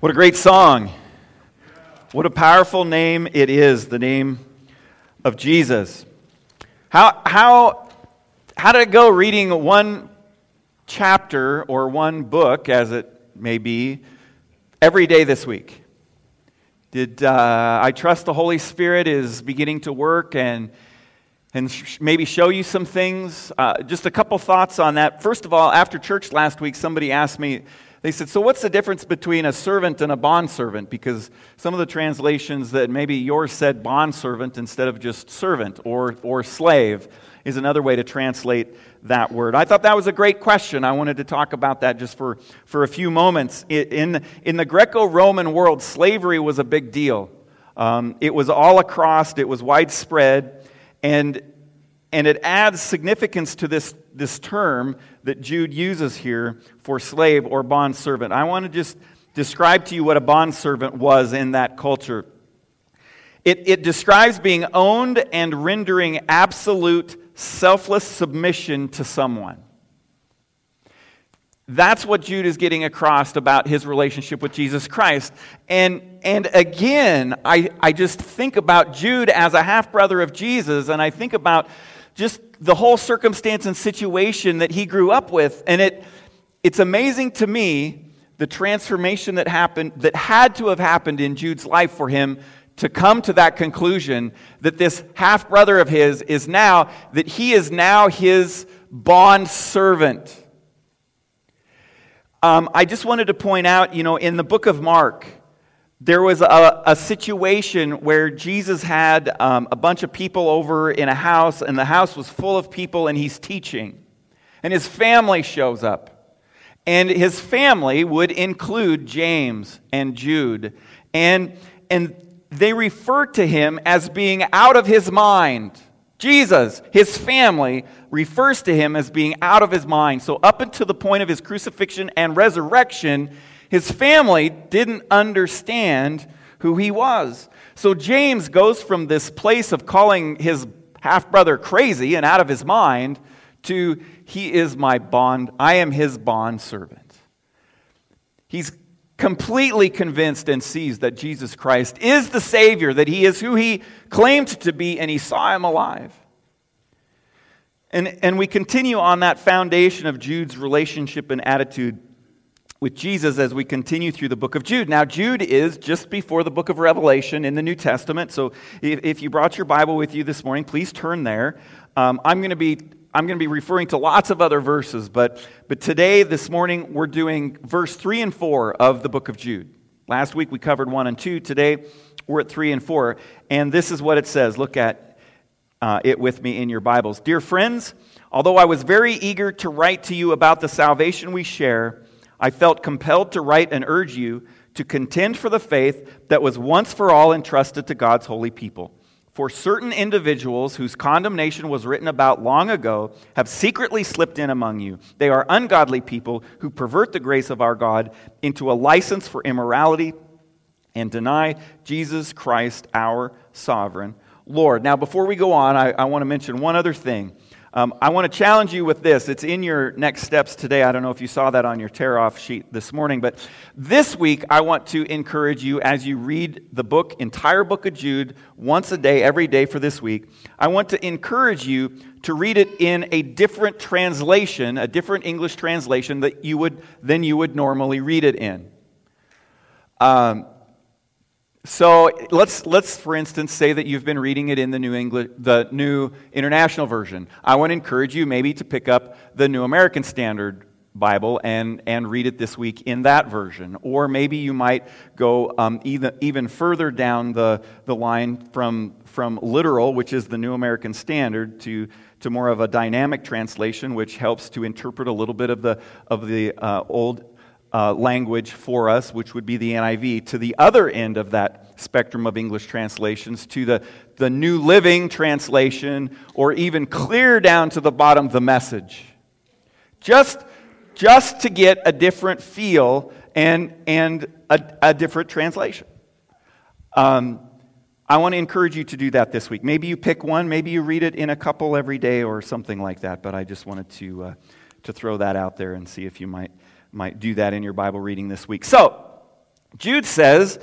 What a great song. What a powerful name it is, the name of Jesus. How, how, how did it go reading one chapter or one book, as it may be, every day this week? Did uh, I trust the Holy Spirit is beginning to work and, and sh- maybe show you some things? Uh, just a couple thoughts on that. First of all, after church last week, somebody asked me, they said, So what's the difference between a servant and a bondservant? Because some of the translations that maybe yours said bondservant instead of just servant or, or slave is another way to translate that word. I thought that was a great question. I wanted to talk about that just for, for a few moments. In, in the Greco Roman world, slavery was a big deal. Um, it was all across, it was widespread, and, and it adds significance to this, this term that Jude uses here for slave or bondservant. I want to just describe to you what a bondservant was in that culture. It, it describes being owned and rendering absolute, selfless submission to someone. That's what Jude is getting across about his relationship with Jesus Christ. And, and again, I, I just think about Jude as a half brother of Jesus, and I think about just the whole circumstance and situation that he grew up with. And it, it's amazing to me the transformation that happened, that had to have happened in Jude's life for him to come to that conclusion that this half brother of his is now, that he is now his bond servant. Um, I just wanted to point out, you know, in the book of Mark, there was a, a situation where Jesus had um, a bunch of people over in a house, and the house was full of people, and he's teaching. And his family shows up. And his family would include James and Jude. And, and they refer to him as being out of his mind. Jesus, his family, refers to him as being out of his mind. So, up until the point of his crucifixion and resurrection, his family didn't understand who he was. So James goes from this place of calling his half brother crazy and out of his mind to he is my bond, I am his bond servant. He's completely convinced and sees that Jesus Christ is the Savior, that he is who he claimed to be, and he saw him alive. And, and we continue on that foundation of Jude's relationship and attitude with Jesus as we continue through the book of Jude. Now, Jude is just before the book of Revelation in the New Testament. So if, if you brought your Bible with you this morning, please turn there. Um, I'm going to be I'm going to be referring to lots of other verses, but, but today, this morning, we're doing verse 3 and 4 of the book of Jude. Last week we covered 1 and 2. Today we're at 3 and 4. And this is what it says. Look at uh, it with me in your Bibles. Dear friends, although I was very eager to write to you about the salvation we share, I felt compelled to write and urge you to contend for the faith that was once for all entrusted to God's holy people. For certain individuals whose condemnation was written about long ago have secretly slipped in among you. They are ungodly people who pervert the grace of our God into a license for immorality and deny Jesus Christ, our sovereign Lord. Now, before we go on, I, I want to mention one other thing. Um, I want to challenge you with this. It's in your next steps today. I don't know if you saw that on your tear off sheet this morning, but this week I want to encourage you as you read the book, entire book of Jude, once a day, every day for this week. I want to encourage you to read it in a different translation, a different English translation that you would, than you would normally read it in. Um, so let's, let's, for instance, say that you've been reading it in the New, English, the New International Version. I want to encourage you maybe to pick up the New American Standard Bible and, and read it this week in that version. Or maybe you might go um, even, even further down the, the line from, from literal, which is the New American Standard, to, to more of a dynamic translation, which helps to interpret a little bit of the, of the uh, Old uh, language for us, which would be the NIV, to the other end of that spectrum of English translations, to the, the New Living Translation, or even clear down to the bottom, the message. Just, just to get a different feel and, and a, a different translation. Um, I want to encourage you to do that this week. Maybe you pick one, maybe you read it in a couple every day or something like that, but I just wanted to, uh, to throw that out there and see if you might might do that in your Bible reading this week. So, Jude says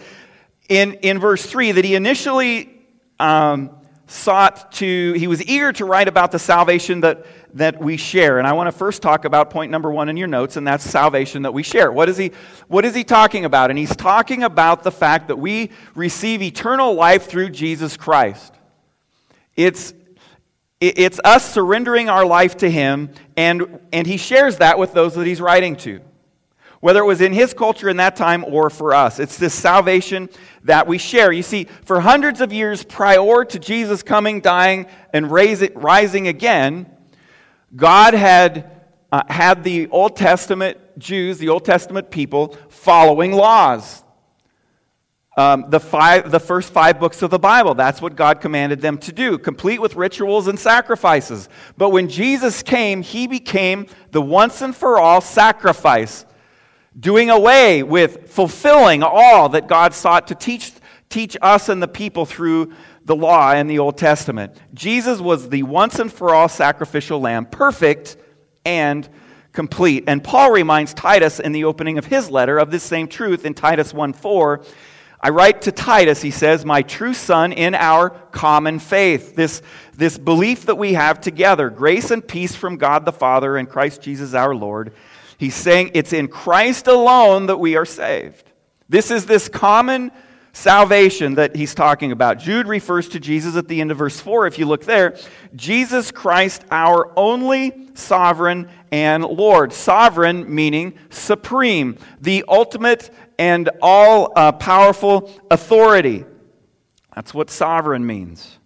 in, in verse 3 that he initially um, sought to, he was eager to write about the salvation that, that we share. And I want to first talk about point number one in your notes, and that's salvation that we share. What is he, what is he talking about? And he's talking about the fact that we receive eternal life through Jesus Christ. It's, it's us surrendering our life to him, and, and he shares that with those that he's writing to whether it was in his culture in that time or for us. It's this salvation that we share. You see, for hundreds of years prior to Jesus coming, dying, and rising again, God had uh, had the Old Testament Jews, the Old Testament people, following laws. Um, the, five, the first five books of the Bible. That's what God commanded them to do, complete with rituals and sacrifices. But when Jesus came, he became the once and for all sacrifice doing away with fulfilling all that God sought to teach, teach us and the people through the law and the Old Testament. Jesus was the once and for all sacrificial lamb, perfect and complete. And Paul reminds Titus in the opening of his letter of this same truth in Titus 1 4. I write to Titus, he says, my true son in our common faith. This, this belief that we have together, grace and peace from God the Father and Christ Jesus our Lord. He's saying it's in Christ alone that we are saved. This is this common salvation that he's talking about. Jude refers to Jesus at the end of verse 4. If you look there, Jesus Christ, our only sovereign and Lord. Sovereign meaning supreme, the ultimate and all uh, powerful authority. That's what sovereign means.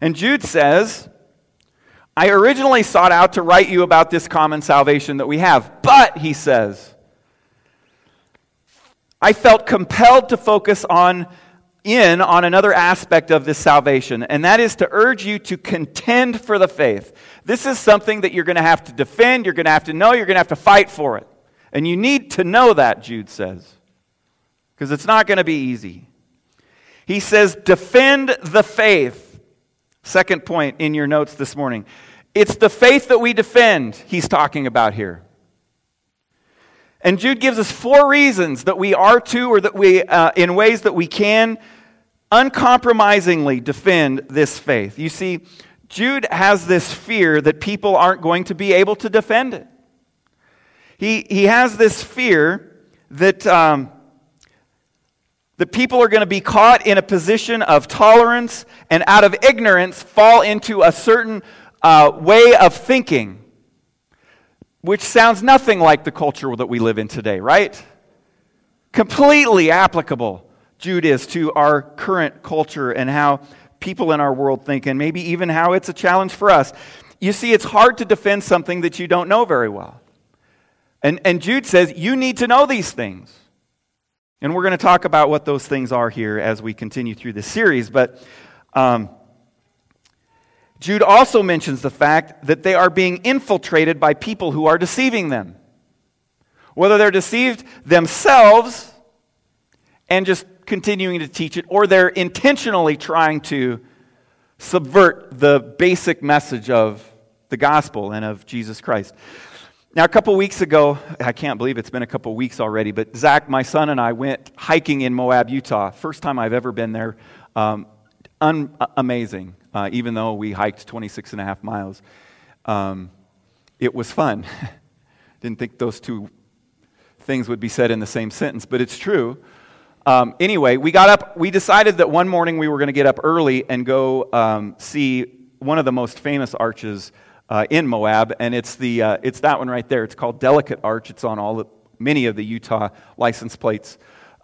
And Jude says, I originally sought out to write you about this common salvation that we have, but, he says, I felt compelled to focus on in on another aspect of this salvation, and that is to urge you to contend for the faith. This is something that you're going to have to defend, you're going to have to know, you're going to have to fight for it. And you need to know that, Jude says, because it's not going to be easy. He says, defend the faith. Second point in your notes this morning. It's the faith that we defend, he's talking about here. And Jude gives us four reasons that we are to, or that we, uh, in ways that we can uncompromisingly defend this faith. You see, Jude has this fear that people aren't going to be able to defend it. He, he has this fear that um, the people are going to be caught in a position of tolerance and out of ignorance fall into a certain uh, way of thinking, which sounds nothing like the culture that we live in today, right? Completely applicable, Jude is, to our current culture and how people in our world think, and maybe even how it's a challenge for us. You see, it's hard to defend something that you don't know very well. And, and Jude says, you need to know these things. And we're going to talk about what those things are here as we continue through this series. But um, Jude also mentions the fact that they are being infiltrated by people who are deceiving them. Whether they're deceived themselves and just continuing to teach it, or they're intentionally trying to subvert the basic message of the gospel and of Jesus Christ. Now, a couple weeks ago, I can't believe it's been a couple weeks already, but Zach, my son, and I went hiking in Moab, Utah. First time I've ever been there. Um, un- amazing, uh, even though we hiked 26 and a half miles. Um, it was fun. Didn't think those two things would be said in the same sentence, but it's true. Um, anyway, we got up, we decided that one morning we were going to get up early and go um, see one of the most famous arches uh, in Moab, and it's, the, uh, it's that one right there. It's called Delicate Arch. It's on all many of the Utah license plates.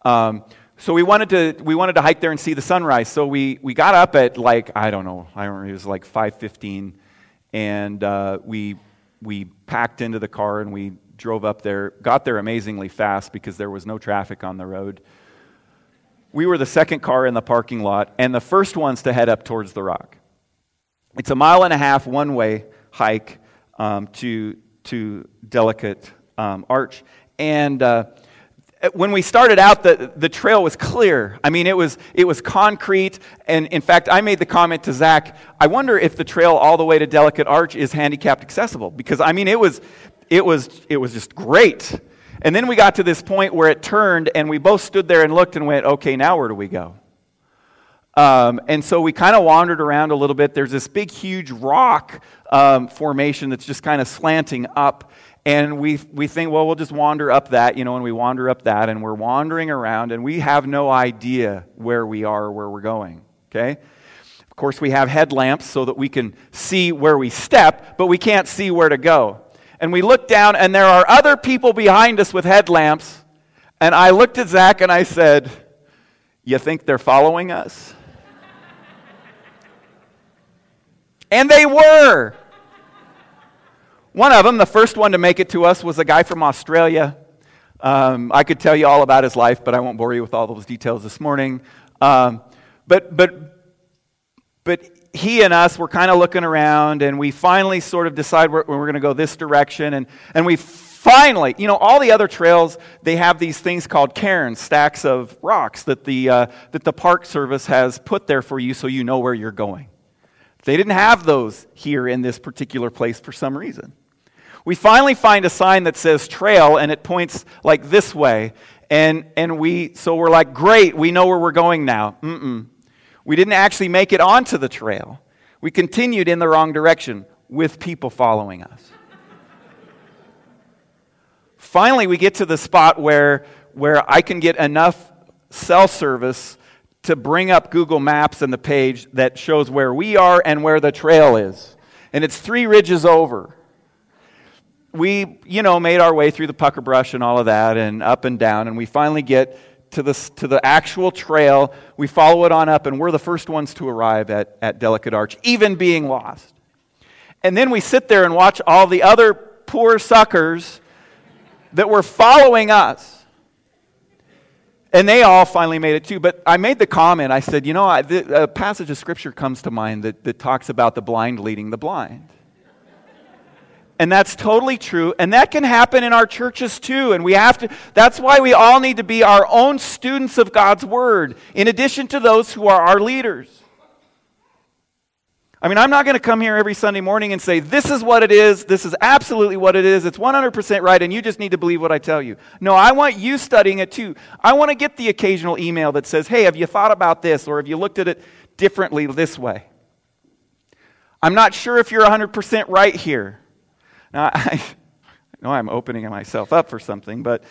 Um, so we wanted to we wanted to hike there and see the sunrise. So we we got up at like I don't know I remember it was like five fifteen, and uh, we we packed into the car and we drove up there. Got there amazingly fast because there was no traffic on the road. We were the second car in the parking lot and the first ones to head up towards the rock. It's a mile and a half one way hike um, to, to Delicate um, Arch. And uh, when we started out, the, the trail was clear. I mean, it was, it was concrete. And in fact, I made the comment to Zach I wonder if the trail all the way to Delicate Arch is handicapped accessible. Because, I mean, it was, it was, it was just great. And then we got to this point where it turned, and we both stood there and looked and went, okay, now where do we go? Um, and so we kind of wandered around a little bit. There's this big, huge rock um, formation that's just kind of slanting up. And we, we think, well, we'll just wander up that, you know, and we wander up that, and we're wandering around, and we have no idea where we are or where we're going, okay? Of course, we have headlamps so that we can see where we step, but we can't see where to go. And we look down, and there are other people behind us with headlamps. And I looked at Zach and I said, You think they're following us? And they were. One of them, the first one to make it to us, was a guy from Australia. Um, I could tell you all about his life, but I won't bore you with all those details this morning. Um, but, but, but he and us were kind of looking around, and we finally sort of decide we're, we're going to go this direction. And, and we finally, you know, all the other trails, they have these things called cairns, stacks of rocks that the, uh, that the Park Service has put there for you so you know where you're going. They didn't have those here in this particular place for some reason. We finally find a sign that says trail and it points like this way. And, and we, so we're like, great, we know where we're going now. Mm-mm. We didn't actually make it onto the trail. We continued in the wrong direction with people following us. Finally, we get to the spot where, where I can get enough cell service to bring up Google Maps and the page that shows where we are and where the trail is. And it's three ridges over we, you know, made our way through the pucker brush and all of that and up and down, and we finally get to the, to the actual trail. We follow it on up, and we're the first ones to arrive at, at Delicate Arch, even being lost. And then we sit there and watch all the other poor suckers that were following us. And they all finally made it too. But I made the comment I said, you know, I, the, a passage of scripture comes to mind that, that talks about the blind leading the blind. And that's totally true. And that can happen in our churches too. And we have to, that's why we all need to be our own students of God's Word, in addition to those who are our leaders. I mean, I'm not going to come here every Sunday morning and say, this is what it is, this is absolutely what it is, it's 100% right, and you just need to believe what I tell you. No, I want you studying it too. I want to get the occasional email that says, hey, have you thought about this, or have you looked at it differently this way? I'm not sure if you're 100% right here. Now, I, know I'm opening myself up for something, but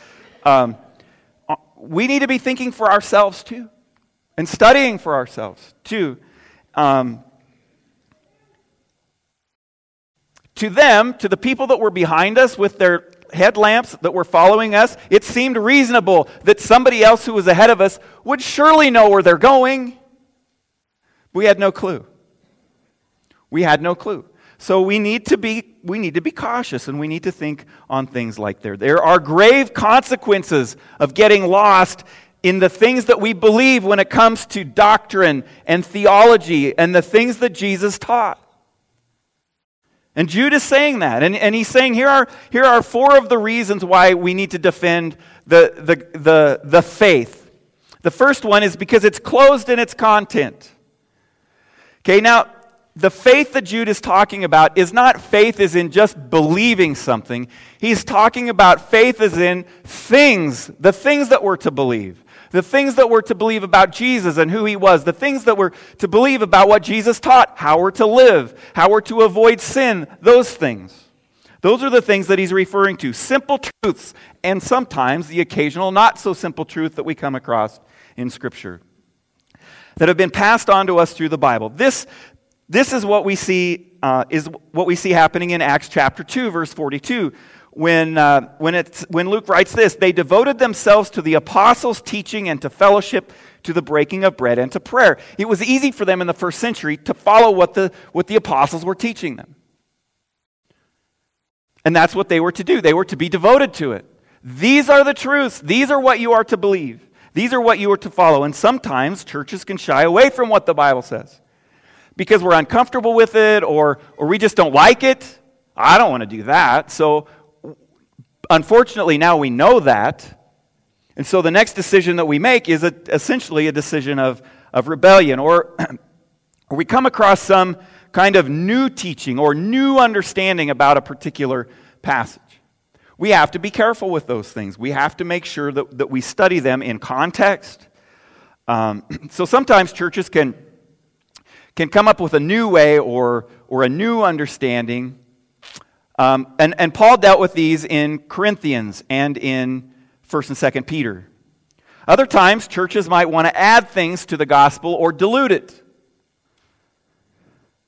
um, uh, we need to be thinking for ourselves too and studying for ourselves too. Um, to them, to the people that were behind us with their headlamps that were following us, it seemed reasonable that somebody else who was ahead of us would surely know where they're going. We had no clue. We had no clue. So we need to be we need to be cautious and we need to think on things like there. There are grave consequences of getting lost in the things that we believe when it comes to doctrine and theology and the things that Jesus taught. And Jude is saying that. And, and he's saying here are, here are four of the reasons why we need to defend the, the, the, the faith. The first one is because it's closed in its content. Okay, now the faith that Jude is talking about is not faith as in just believing something. He's talking about faith as in things, the things that we're to believe, the things that we're to believe about Jesus and who he was, the things that we're to believe about what Jesus taught, how we're to live, how we're to avoid sin, those things. Those are the things that he's referring to simple truths, and sometimes the occasional not so simple truth that we come across in Scripture that have been passed on to us through the Bible. This, this is what we see, uh, is what we see happening in Acts chapter 2, verse 42. When, uh, when, it's, when Luke writes this, they devoted themselves to the apostles' teaching and to fellowship, to the breaking of bread and to prayer. It was easy for them in the first century to follow what the, what the apostles were teaching them. And that's what they were to do. They were to be devoted to it. These are the truths. These are what you are to believe. These are what you are to follow. And sometimes churches can shy away from what the Bible says because we're uncomfortable with it or, or we just don't like it. I don't want to do that. So, unfortunately, now we know that. And so the next decision that we make is a, essentially a decision of, of rebellion, or, or we come across some kind of new teaching or new understanding about a particular passage. we have to be careful with those things. We have to make sure that, that we study them in context. Um, so sometimes churches can, can come up with a new way or, or a new understanding. Um, and, and Paul dealt with these in Corinthians and in 1st and 2nd Peter. Other times, churches might want to add things to the gospel or dilute it.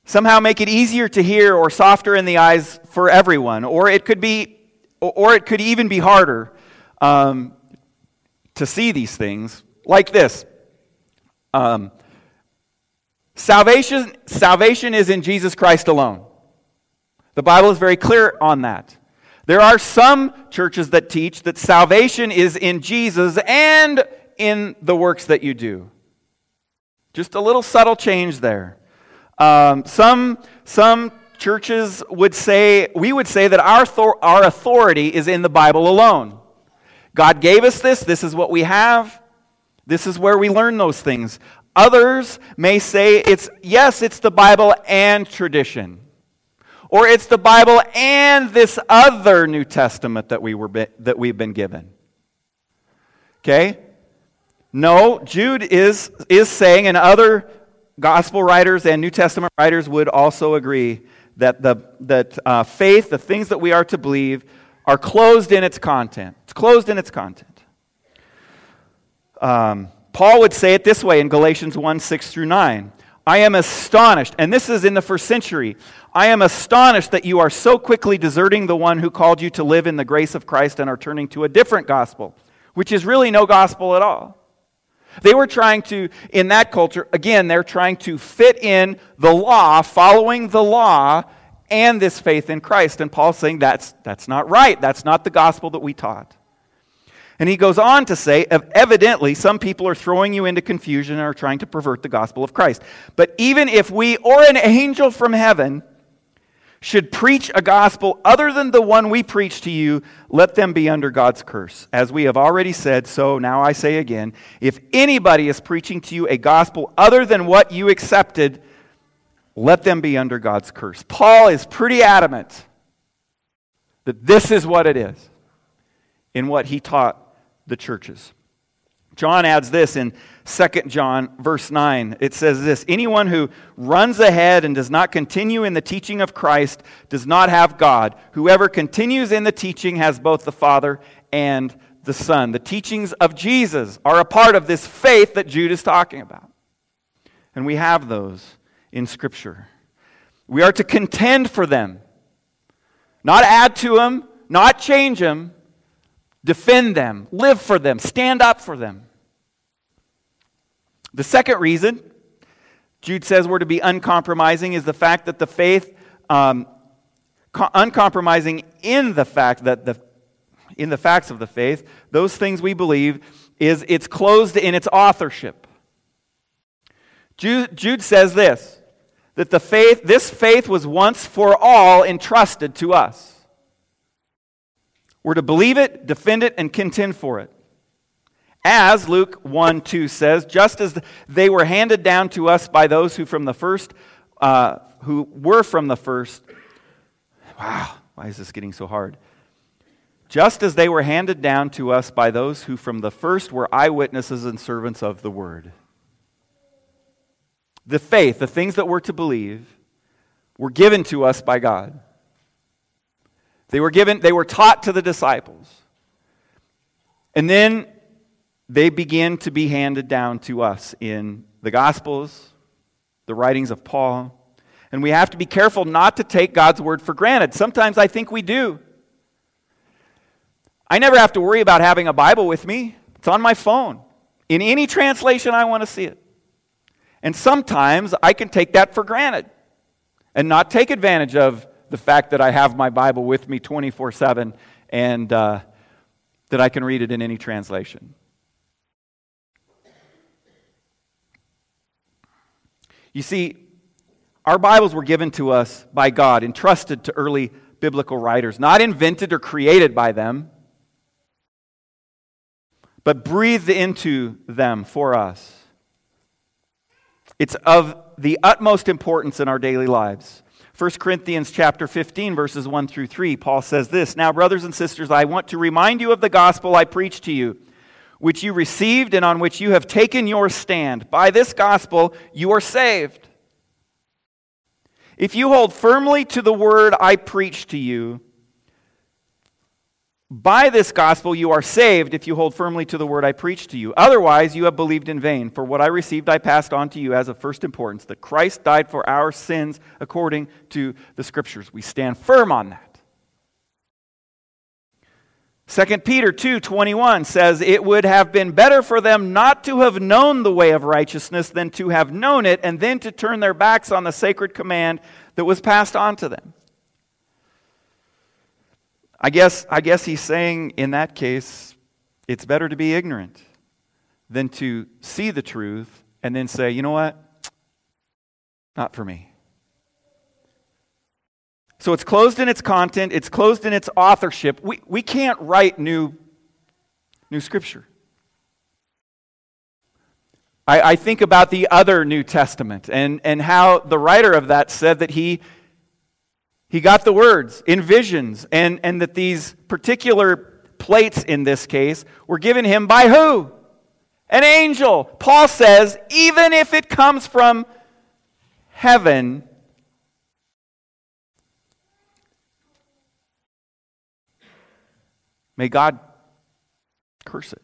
Somehow make it easier to hear or softer in the eyes for everyone. Or it could be or it could even be harder um, to see these things like this um, salvation, salvation is in Jesus Christ alone. The Bible is very clear on that. There are some churches that teach that salvation is in Jesus and in the works that you do. Just a little subtle change there. Um, some, some churches would say, we would say that our, our authority is in the Bible alone. God gave us this, this is what we have, this is where we learn those things. Others may say it's, yes, it's the Bible and tradition. Or it's the Bible and this other New Testament that, we were that we've been given. Okay? No, Jude is, is saying, and other gospel writers and New Testament writers would also agree that, the, that uh, faith, the things that we are to believe, are closed in its content. It's closed in its content. Um, Paul would say it this way in Galatians 1 6 through 9. I am astonished, and this is in the first century. I am astonished that you are so quickly deserting the one who called you to live in the grace of Christ and are turning to a different gospel, which is really no gospel at all. They were trying to, in that culture, again, they're trying to fit in the law, following the law, and this faith in Christ. And Paul's saying that's, that's not right. That's not the gospel that we taught. And he goes on to say, evidently, some people are throwing you into confusion and are trying to pervert the gospel of Christ. But even if we or an angel from heaven should preach a gospel other than the one we preach to you, let them be under God's curse. As we have already said, so now I say again if anybody is preaching to you a gospel other than what you accepted, let them be under God's curse. Paul is pretty adamant that this is what it is in what he taught the churches. John adds this in 2 John, verse 9. It says this Anyone who runs ahead and does not continue in the teaching of Christ does not have God. Whoever continues in the teaching has both the Father and the Son. The teachings of Jesus are a part of this faith that Jude is talking about. And we have those in Scripture. We are to contend for them, not add to them, not change them, defend them, live for them, stand up for them. The second reason Jude says we're to be uncompromising is the fact that the faith, um, co- uncompromising in the fact that the in the facts of the faith, those things we believe, is it's closed in its authorship. Jude, Jude says this that the faith, this faith was once for all entrusted to us. We're to believe it, defend it, and contend for it. As Luke 1 2 says, just as they were handed down to us by those who from the first, uh, who were from the first. Wow, why is this getting so hard? Just as they were handed down to us by those who from the first were eyewitnesses and servants of the word. The faith, the things that we're to believe, were given to us by God. They were given, they were taught to the disciples. And then they begin to be handed down to us in the Gospels, the writings of Paul. And we have to be careful not to take God's word for granted. Sometimes I think we do. I never have to worry about having a Bible with me, it's on my phone. In any translation, I want to see it. And sometimes I can take that for granted and not take advantage of the fact that I have my Bible with me 24 7 and uh, that I can read it in any translation. You see, our Bibles were given to us by God, entrusted to early biblical writers, not invented or created by them, but breathed into them for us. It's of the utmost importance in our daily lives 1 Corinthians chapter 15 verses 1 through 3 Paul says this, "Now brothers and sisters, I want to remind you of the gospel I preached to you, which you received and on which you have taken your stand. By this gospel you are saved. If you hold firmly to the word I preached to you, by this gospel you are saved if you hold firmly to the word I preached to you. Otherwise, you have believed in vain. For what I received, I passed on to you as of first importance that Christ died for our sins according to the Scriptures. We stand firm on that. 2 Peter 2:21 says it would have been better for them not to have known the way of righteousness than to have known it and then to turn their backs on the sacred command that was passed on to them. I guess, I guess he's saying in that case, it's better to be ignorant than to see the truth and then say, you know what? Not for me. So it's closed in its content, it's closed in its authorship. We, we can't write new, new scripture. I, I think about the other New Testament and, and how the writer of that said that he he got the words in visions, and, and that these particular plates in this case were given him by who? An angel. Paul says, even if it comes from heaven, may God curse it.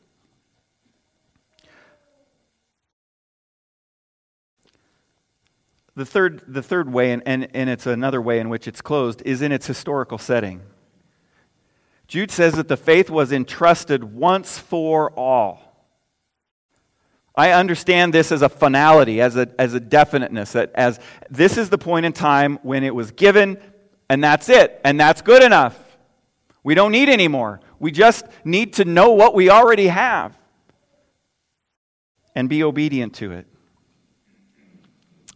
The third, the third way, and, and, and it's another way in which it's closed, is in its historical setting. Jude says that the faith was entrusted once for all. I understand this as a finality, as a, as a definiteness, that as this is the point in time when it was given, and that's it, and that's good enough. We don't need any more. We just need to know what we already have and be obedient to it.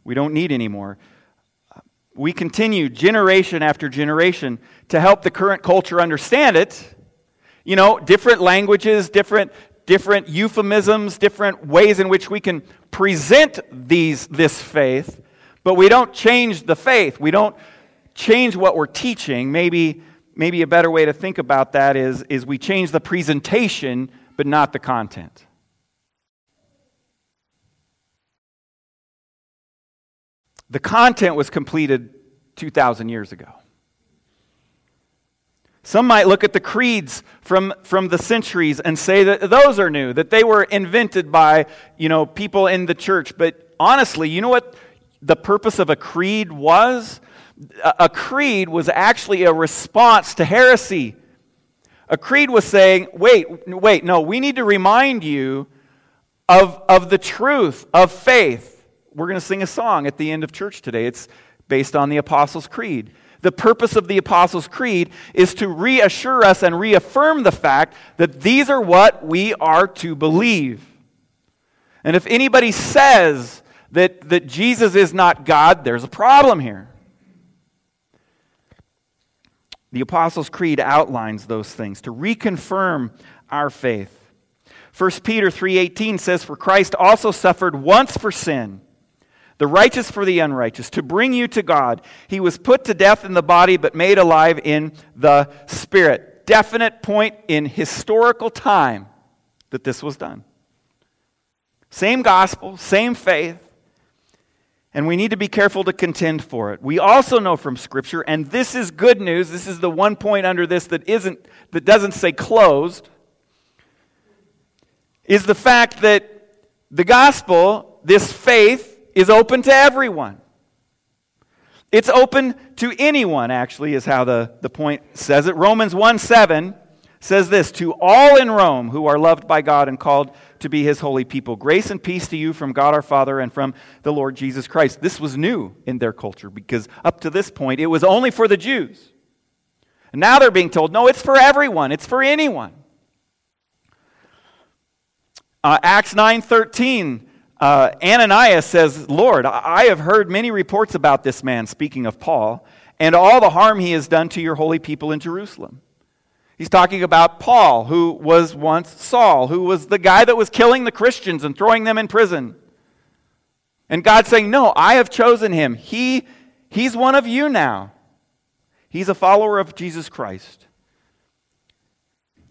We don't need anymore. We continue generation after generation to help the current culture understand it. You know, different languages, different, different euphemisms, different ways in which we can present these, this faith, but we don't change the faith. We don't change what we're teaching. Maybe, maybe a better way to think about that is, is we change the presentation, but not the content. The content was completed 2,000 years ago. Some might look at the creeds from, from the centuries and say that those are new, that they were invented by you know, people in the church. But honestly, you know what the purpose of a creed was? A creed was actually a response to heresy. A creed was saying, wait, wait, no, we need to remind you of, of the truth of faith we're going to sing a song at the end of church today. It's based on the Apostles' Creed. The purpose of the Apostles' Creed is to reassure us and reaffirm the fact that these are what we are to believe. And if anybody says that, that Jesus is not God, there's a problem here. The Apostles' Creed outlines those things to reconfirm our faith. 1 Peter 3:18 says for Christ also suffered once for sin the righteous for the unrighteous, to bring you to God. He was put to death in the body, but made alive in the spirit. Definite point in historical time that this was done. Same gospel, same faith, and we need to be careful to contend for it. We also know from Scripture, and this is good news. This is the one point under this that isn't that doesn't say closed. Is the fact that the gospel, this faith, is open to everyone. It's open to anyone, actually, is how the, the point says it. Romans 1 7 says this To all in Rome who are loved by God and called to be his holy people, grace and peace to you from God our Father and from the Lord Jesus Christ. This was new in their culture because up to this point it was only for the Jews. And now they're being told, no, it's for everyone, it's for anyone. Uh, Acts 9 13 uh, Ananias says, Lord, I have heard many reports about this man, speaking of Paul, and all the harm he has done to your holy people in Jerusalem. He's talking about Paul, who was once Saul, who was the guy that was killing the Christians and throwing them in prison. And God saying, No, I have chosen him. He, He's one of you now. He's a follower of Jesus Christ.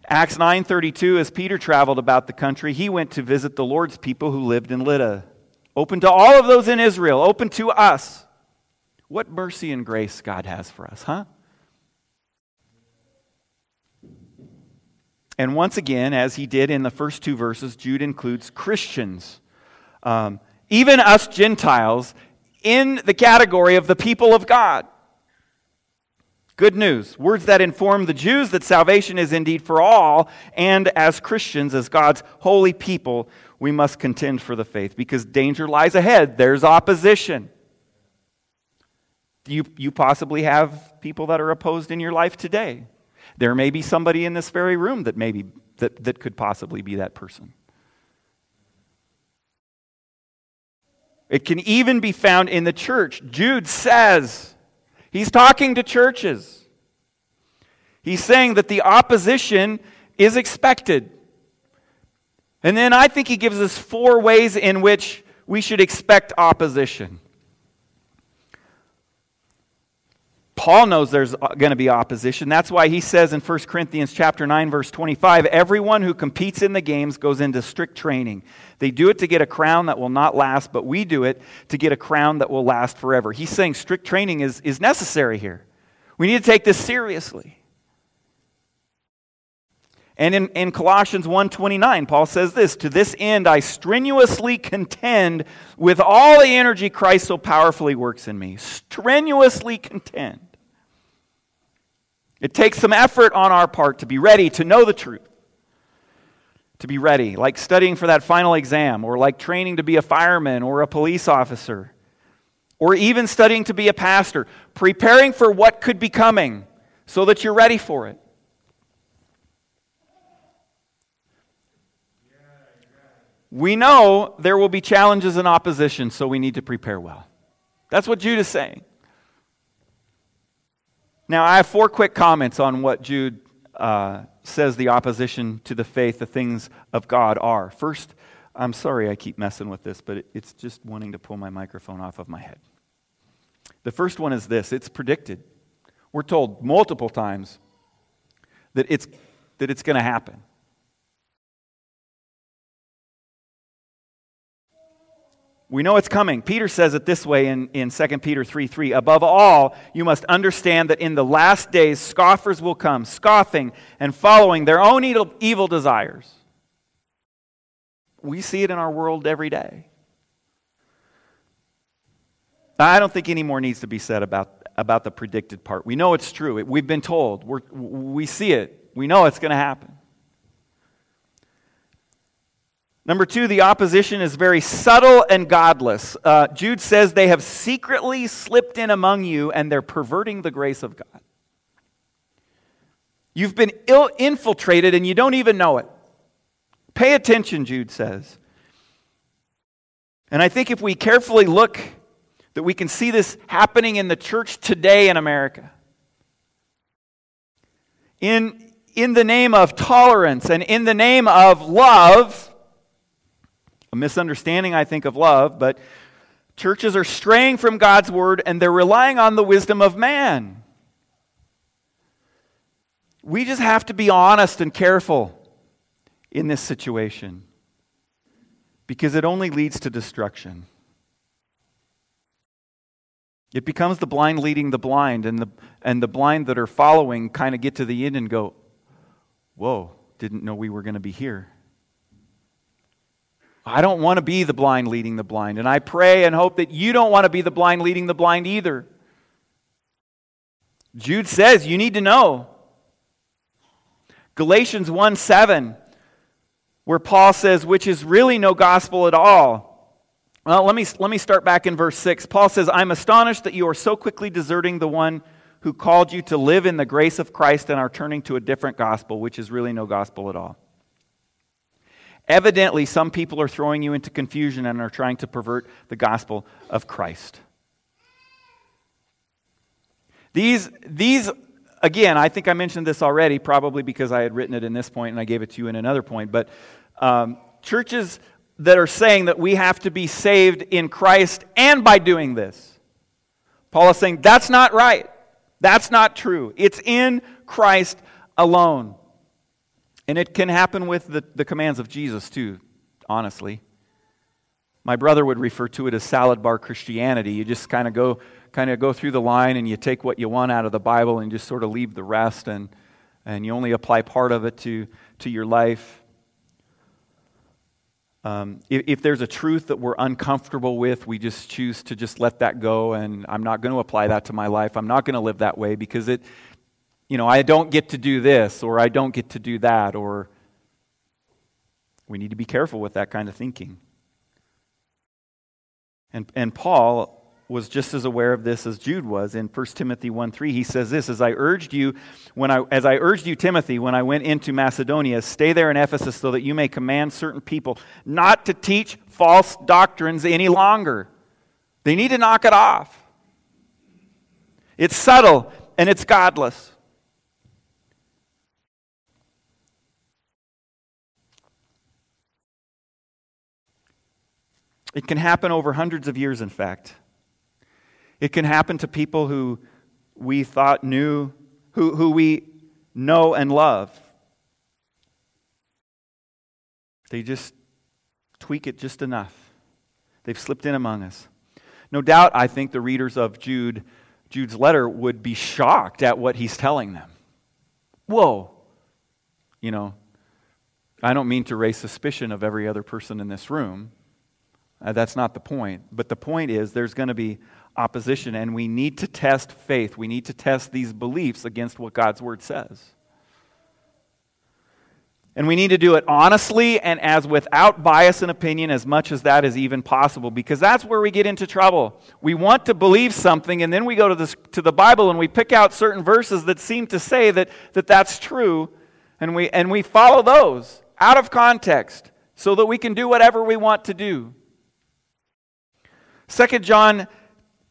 Acts 9:32 as Peter traveled about the country, he went to visit the Lord's people who lived in Lydda. Open to all of those in Israel, open to us. What mercy and grace God has for us, huh? And once again, as he did in the first two verses, Jude includes Christians, um, even us Gentiles, in the category of the people of God. Good news. Words that inform the Jews that salvation is indeed for all, and as Christians, as God's holy people, we must contend for the faith because danger lies ahead. There's opposition. You, you possibly have people that are opposed in your life today. There may be somebody in this very room that maybe that, that could possibly be that person. It can even be found in the church. Jude says, he's talking to churches. He's saying that the opposition is expected. And then I think he gives us four ways in which we should expect opposition. Paul knows there's going to be opposition. That's why he says in 1 Corinthians chapter 9 verse 25, everyone who competes in the games goes into strict training. They do it to get a crown that will not last, but we do it to get a crown that will last forever. He's saying strict training is, is necessary here. We need to take this seriously. And in, in Colossians 1.29, Paul says this, To this end I strenuously contend with all the energy Christ so powerfully works in me. Strenuously contend. It takes some effort on our part to be ready to know the truth. To be ready, like studying for that final exam, or like training to be a fireman or a police officer, or even studying to be a pastor, preparing for what could be coming so that you're ready for it. We know there will be challenges and opposition, so we need to prepare well. That's what Jude is saying. Now, I have four quick comments on what Jude uh, says the opposition to the faith, the things of God are. First, I'm sorry I keep messing with this, but it's just wanting to pull my microphone off of my head. The first one is this it's predicted. We're told multiple times that it's, that it's going to happen. We know it's coming. Peter says it this way in, in 2 Peter 3 3. Above all, you must understand that in the last days scoffers will come, scoffing and following their own evil, desires. We see it in our world every day. I don't think any more needs to be said about, about the predicted part. We know it's true. We've been told. We're, we see it. We know it's going to happen. Number two, the opposition is very subtle and godless. Uh, Jude says they have secretly slipped in among you and they're perverting the grace of God. You've been ill infiltrated and you don't even know it. Pay attention, Jude says. And I think if we carefully look, that we can see this happening in the church today in America. In, in the name of tolerance and in the name of love, a misunderstanding, I think, of love, but churches are straying from God's word and they're relying on the wisdom of man. We just have to be honest and careful in this situation because it only leads to destruction. It becomes the blind leading the blind, and the, and the blind that are following kind of get to the end and go, Whoa, didn't know we were going to be here. I don't want to be the blind leading the blind. And I pray and hope that you don't want to be the blind leading the blind either. Jude says you need to know. Galatians 1 7, where Paul says, which is really no gospel at all. Well, let me, let me start back in verse 6. Paul says, I'm astonished that you are so quickly deserting the one who called you to live in the grace of Christ and are turning to a different gospel, which is really no gospel at all. Evidently, some people are throwing you into confusion and are trying to pervert the gospel of Christ. These, these, again, I think I mentioned this already, probably because I had written it in this point and I gave it to you in another point, but um, churches that are saying that we have to be saved in Christ and by doing this. Paul is saying that's not right. That's not true. It's in Christ alone. And it can happen with the, the commands of Jesus, too, honestly. My brother would refer to it as salad bar Christianity. You just kind of go kind of go through the line and you take what you want out of the Bible and just sort of leave the rest and and you only apply part of it to to your life. Um, if, if, there's a truth that we're uncomfortable with, we just choose to just let that go, and I'm not going to apply that to my life. I'm not going to live that way because it, you know, I don't get to do this or I don't get to do that, or we need to be careful with that kind of thinking. And, and Paul was just as aware of this as Jude was in 1 Timothy 1 3. He says this, as I urged you, when I, as I urged you, Timothy, when I went into Macedonia, stay there in Ephesus so that you may command certain people not to teach false doctrines any longer. They need to knock it off. It's subtle and it's godless. It can happen over hundreds of years, in fact. It can happen to people who we thought knew, who, who we know and love. They just tweak it just enough. They've slipped in among us. No doubt, I think the readers of Jude, Jude's letter would be shocked at what he's telling them. Whoa. You know, I don't mean to raise suspicion of every other person in this room. Uh, that's not the point. But the point is there's going to be opposition, and we need to test faith. We need to test these beliefs against what God's Word says. And we need to do it honestly and as without bias and opinion as much as that is even possible because that's where we get into trouble. We want to believe something and then we go to, this, to the Bible and we pick out certain verses that seem to say that, that that's true and we, and we follow those out of context so that we can do whatever we want to do. 2 John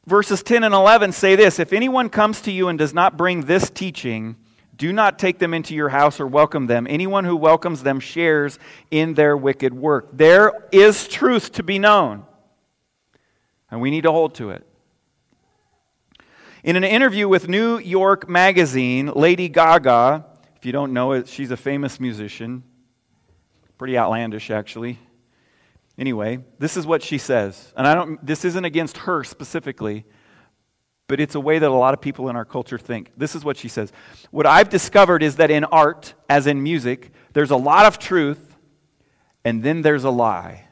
verses 10 and 11 say this If anyone comes to you and does not bring this teaching, do not take them into your house or welcome them. Anyone who welcomes them shares in their wicked work. There is truth to be known, and we need to hold to it. In an interview with New York Magazine, Lady Gaga, if you don't know it, she's a famous musician, pretty outlandish actually. Anyway, this is what she says. And I don't this isn't against her specifically, but it's a way that a lot of people in our culture think. This is what she says. What I've discovered is that in art, as in music, there's a lot of truth and then there's a lie.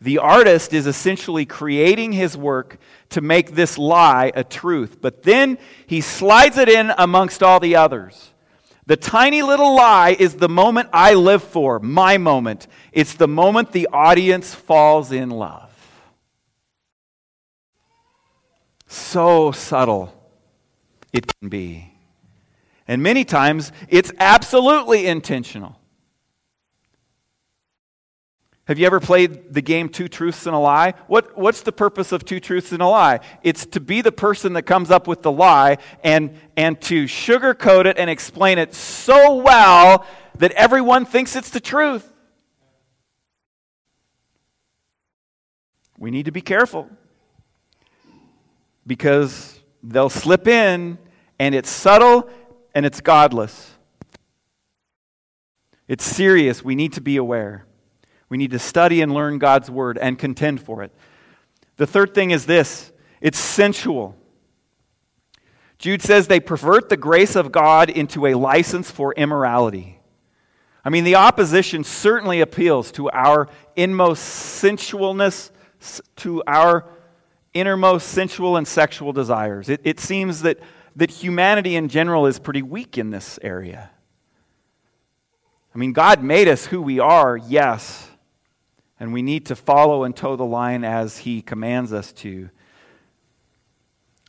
The artist is essentially creating his work to make this lie a truth, but then he slides it in amongst all the others. The tiny little lie is the moment I live for, my moment. It's the moment the audience falls in love. So subtle it can be. And many times it's absolutely intentional. Have you ever played the game Two Truths and a Lie? What, what's the purpose of Two Truths and a Lie? It's to be the person that comes up with the lie and, and to sugarcoat it and explain it so well that everyone thinks it's the truth. We need to be careful because they'll slip in and it's subtle and it's godless. It's serious. We need to be aware. We need to study and learn God's word and contend for it. The third thing is this it's sensual. Jude says they pervert the grace of God into a license for immorality. I mean, the opposition certainly appeals to our inmost sensualness, to our innermost sensual and sexual desires. It, it seems that, that humanity in general is pretty weak in this area. I mean, God made us who we are, yes. And we need to follow and toe the line as he commands us to.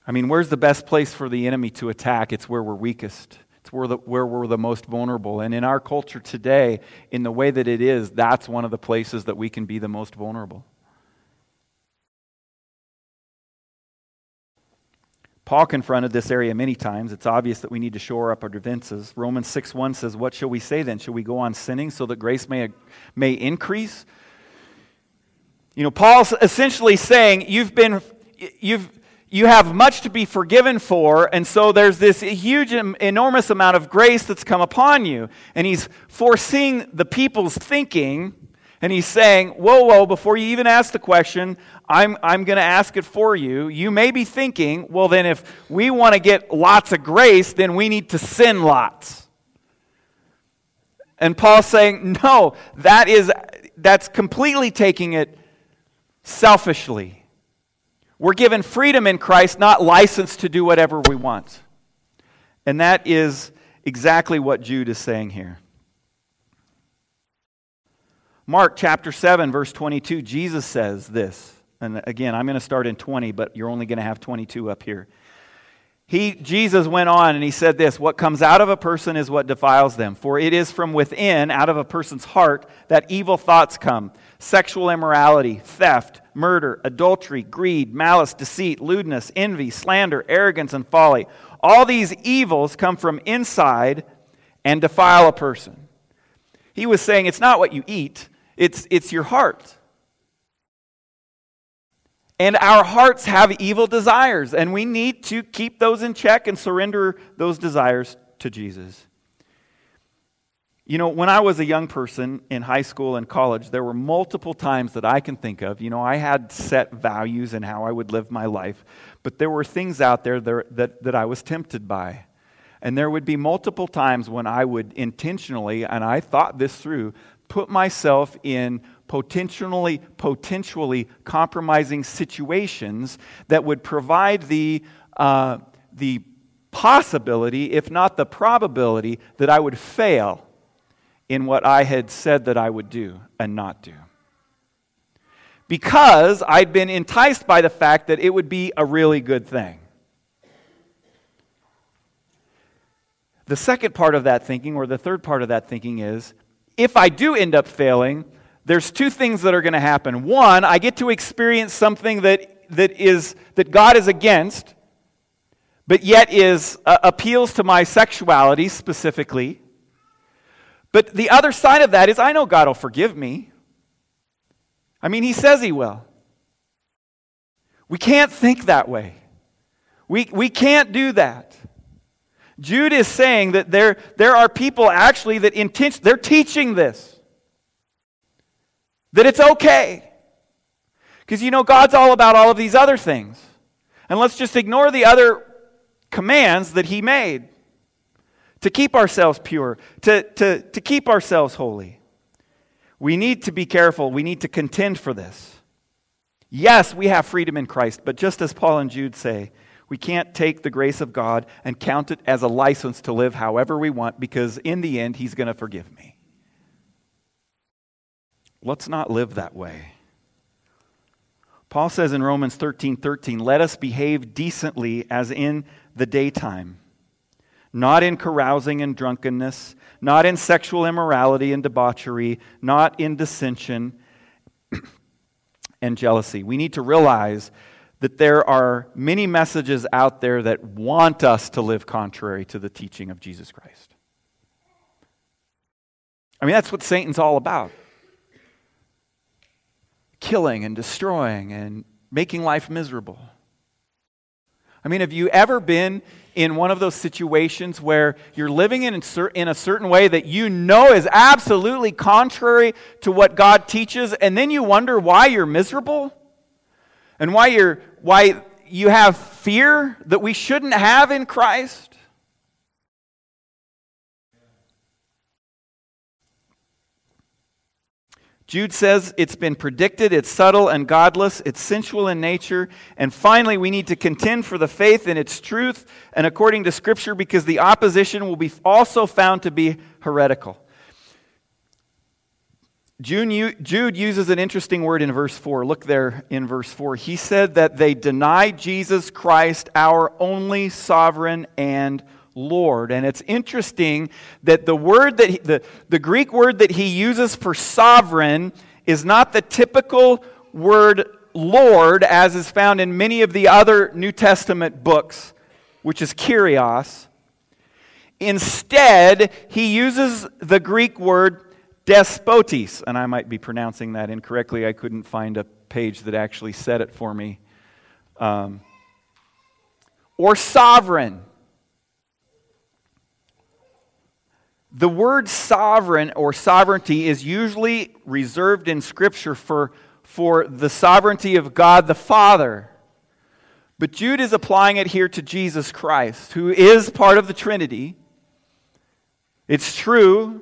I mean, where's the best place for the enemy to attack? It's where we're weakest. It's where, the, where we're the most vulnerable. And in our culture today, in the way that it is, that's one of the places that we can be the most vulnerable. Paul confronted this area many times. It's obvious that we need to shore up our defenses. Romans 6 1 says, What shall we say then? Shall we go on sinning so that grace may, may increase? You know, Paul's essentially saying, you've been, you've, you have much to be forgiven for, and so there's this huge, enormous amount of grace that's come upon you. And he's foreseeing the people's thinking, and he's saying, Whoa, whoa, before you even ask the question, I'm, I'm going to ask it for you. You may be thinking, Well, then if we want to get lots of grace, then we need to sin lots. And Paul's saying, No, that is, that's completely taking it selfishly. We're given freedom in Christ, not license to do whatever we want. And that is exactly what Jude is saying here. Mark chapter 7, verse 22, Jesus says this. And again, I'm going to start in 20, but you're only going to have 22 up here. He, Jesus went on and he said this What comes out of a person is what defiles them. For it is from within, out of a person's heart, that evil thoughts come sexual immorality, theft, murder, adultery, greed, malice, deceit, lewdness, envy, slander, arrogance, and folly. All these evils come from inside and defile a person. He was saying it's not what you eat, it's, it's your heart. And our hearts have evil desires, and we need to keep those in check and surrender those desires to Jesus. You know, when I was a young person in high school and college, there were multiple times that I can think of. You know, I had set values in how I would live my life, but there were things out there that, that, that I was tempted by. And there would be multiple times when I would intentionally, and I thought this through, put myself in potentially, potentially compromising situations that would provide the, uh, the possibility, if not the probability, that I would fail in what I had said that I would do and not do. Because I'd been enticed by the fact that it would be a really good thing. The second part of that thinking, or the third part of that thinking, is if I do end up failing, there's two things that are going to happen. One, I get to experience something that, that, is, that God is against, but yet is, uh, appeals to my sexuality specifically. But the other side of that is I know God will forgive me. I mean, He says He will. We can't think that way. We, we can't do that. Jude is saying that there, there are people actually that intent, they're teaching this. That it's okay. Because you know, God's all about all of these other things. And let's just ignore the other commands that He made to keep ourselves pure, to, to, to keep ourselves holy. We need to be careful. We need to contend for this. Yes, we have freedom in Christ, but just as Paul and Jude say, we can't take the grace of God and count it as a license to live however we want because in the end, He's going to forgive me. Let's not live that way. Paul says in Romans 13 13, let us behave decently as in the daytime, not in carousing and drunkenness, not in sexual immorality and debauchery, not in dissension and jealousy. We need to realize that there are many messages out there that want us to live contrary to the teaching of Jesus Christ. I mean, that's what Satan's all about killing and destroying and making life miserable. I mean, have you ever been in one of those situations where you're living in, in a certain way that you know is absolutely contrary to what God teaches, and then you wonder why you're miserable? And why, you're, why you have fear that we shouldn't have in Christ? Jude says it's been predicted, it's subtle and godless, it's sensual in nature, and finally we need to contend for the faith in its truth and according to Scripture because the opposition will be also found to be heretical. Jude uses an interesting word in verse 4. Look there in verse 4. He said that they deny Jesus Christ, our only sovereign and Lord. And it's interesting that the word that he, the, the Greek word that he uses for sovereign is not the typical word Lord as is found in many of the other New Testament books, which is kyrios. Instead, he uses the Greek word despotes, and I might be pronouncing that incorrectly. I couldn't find a page that actually said it for me. Um, or sovereign. The word sovereign or sovereignty is usually reserved in Scripture for, for the sovereignty of God the Father. But Jude is applying it here to Jesus Christ, who is part of the Trinity. It's true.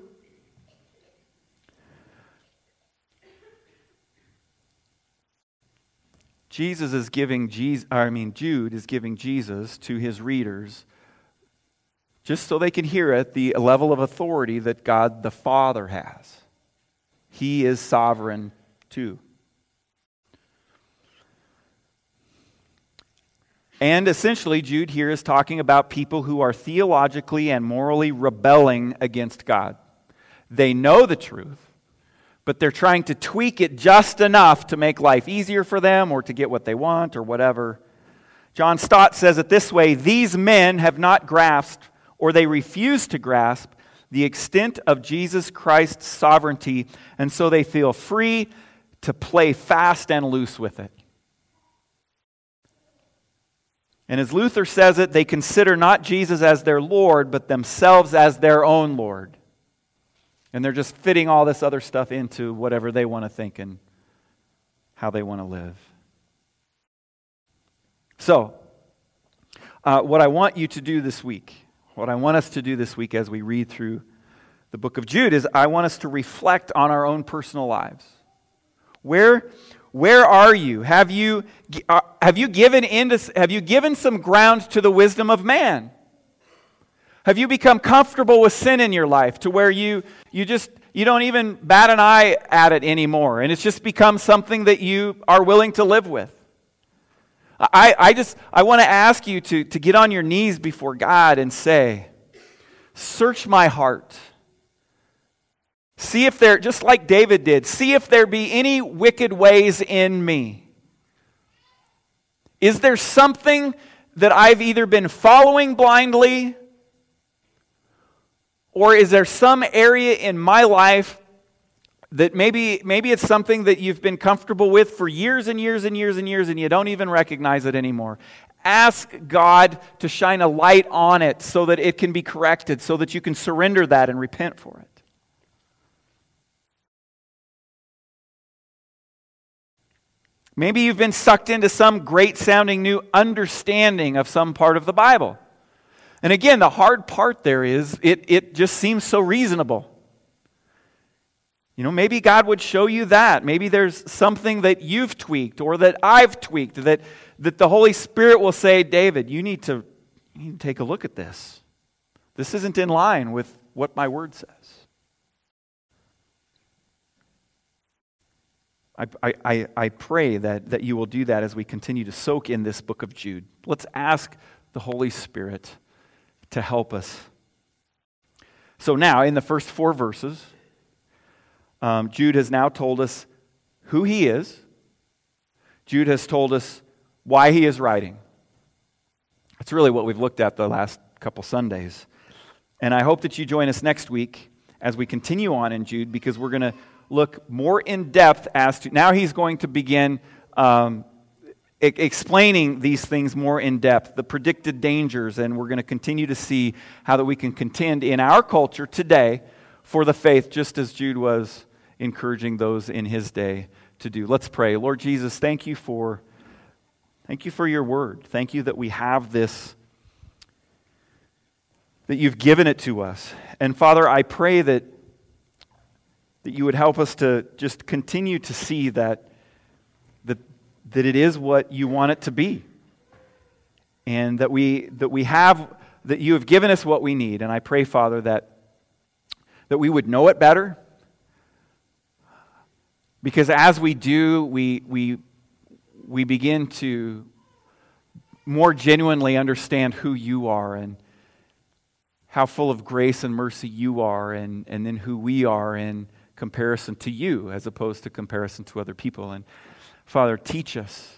Jesus is giving Jesus, I mean Jude is giving Jesus to his readers just so they can hear it, the level of authority that God the Father has. He is sovereign too. And essentially, Jude here is talking about people who are theologically and morally rebelling against God. They know the truth, but they're trying to tweak it just enough to make life easier for them or to get what they want or whatever. John Stott says it this way These men have not grasped or they refuse to grasp the extent of Jesus Christ's sovereignty, and so they feel free to play fast and loose with it. And as Luther says it, they consider not Jesus as their Lord, but themselves as their own Lord. And they're just fitting all this other stuff into whatever they want to think and how they want to live. So, uh, what I want you to do this week what I want us to do this week as we read through the book of Jude is I want us to reflect on our own personal lives. Where, where are you? Have you, uh, have you given into, have you given some ground to the wisdom of man? Have you become comfortable with sin in your life to where you, you just you don't even bat an eye at it anymore and it's just become something that you are willing to live with? I, I just I want to ask you to, to get on your knees before God and say, Search my heart. See if there, just like David did, see if there be any wicked ways in me. Is there something that I've either been following blindly, or is there some area in my life that maybe, maybe it's something that you've been comfortable with for years and years and years and years and you don't even recognize it anymore. Ask God to shine a light on it so that it can be corrected, so that you can surrender that and repent for it. Maybe you've been sucked into some great sounding new understanding of some part of the Bible. And again, the hard part there is it, it just seems so reasonable. You know, maybe God would show you that. Maybe there's something that you've tweaked or that I've tweaked that, that the Holy Spirit will say, David, you need, to, you need to take a look at this. This isn't in line with what my word says. I, I, I pray that, that you will do that as we continue to soak in this book of Jude. Let's ask the Holy Spirit to help us. So, now, in the first four verses, um, Jude has now told us who he is. Jude has told us why he is writing. That's really what we've looked at the last couple Sundays. And I hope that you join us next week as we continue on in Jude because we're going to look more in depth as to. Now he's going to begin um, explaining these things more in depth, the predicted dangers, and we're going to continue to see how that we can contend in our culture today for the faith, just as Jude was encouraging those in his day to do. Let's pray. Lord Jesus, thank you for thank you for your word. Thank you that we have this that you've given it to us. And Father, I pray that that you would help us to just continue to see that that that it is what you want it to be. And that we that we have that you have given us what we need. And I pray, Father, that that we would know it better, because as we do, we, we, we begin to more genuinely understand who you are and how full of grace and mercy you are, and, and then who we are in comparison to you as opposed to comparison to other people. And Father, teach us.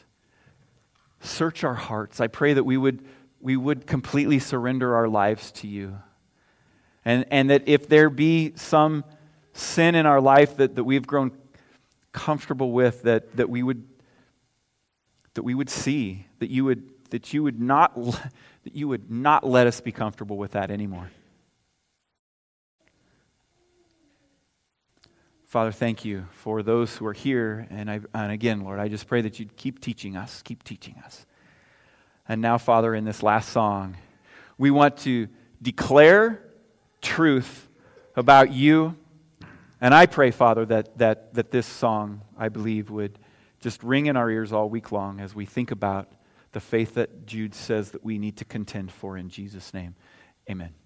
Search our hearts. I pray that we would, we would completely surrender our lives to you. And, and that if there be some sin in our life that, that we've grown comfortable with that, that we would that we would see that you would that you would not, that you would not let us be comfortable with that anymore. Father, thank you for those who are here. And, I, and again, Lord, I just pray that you'd keep teaching us, keep teaching us. And now, Father, in this last song, we want to declare truth about you. And I pray, Father, that, that, that this song, I believe, would just ring in our ears all week long as we think about the faith that Jude says that we need to contend for in Jesus' name. Amen.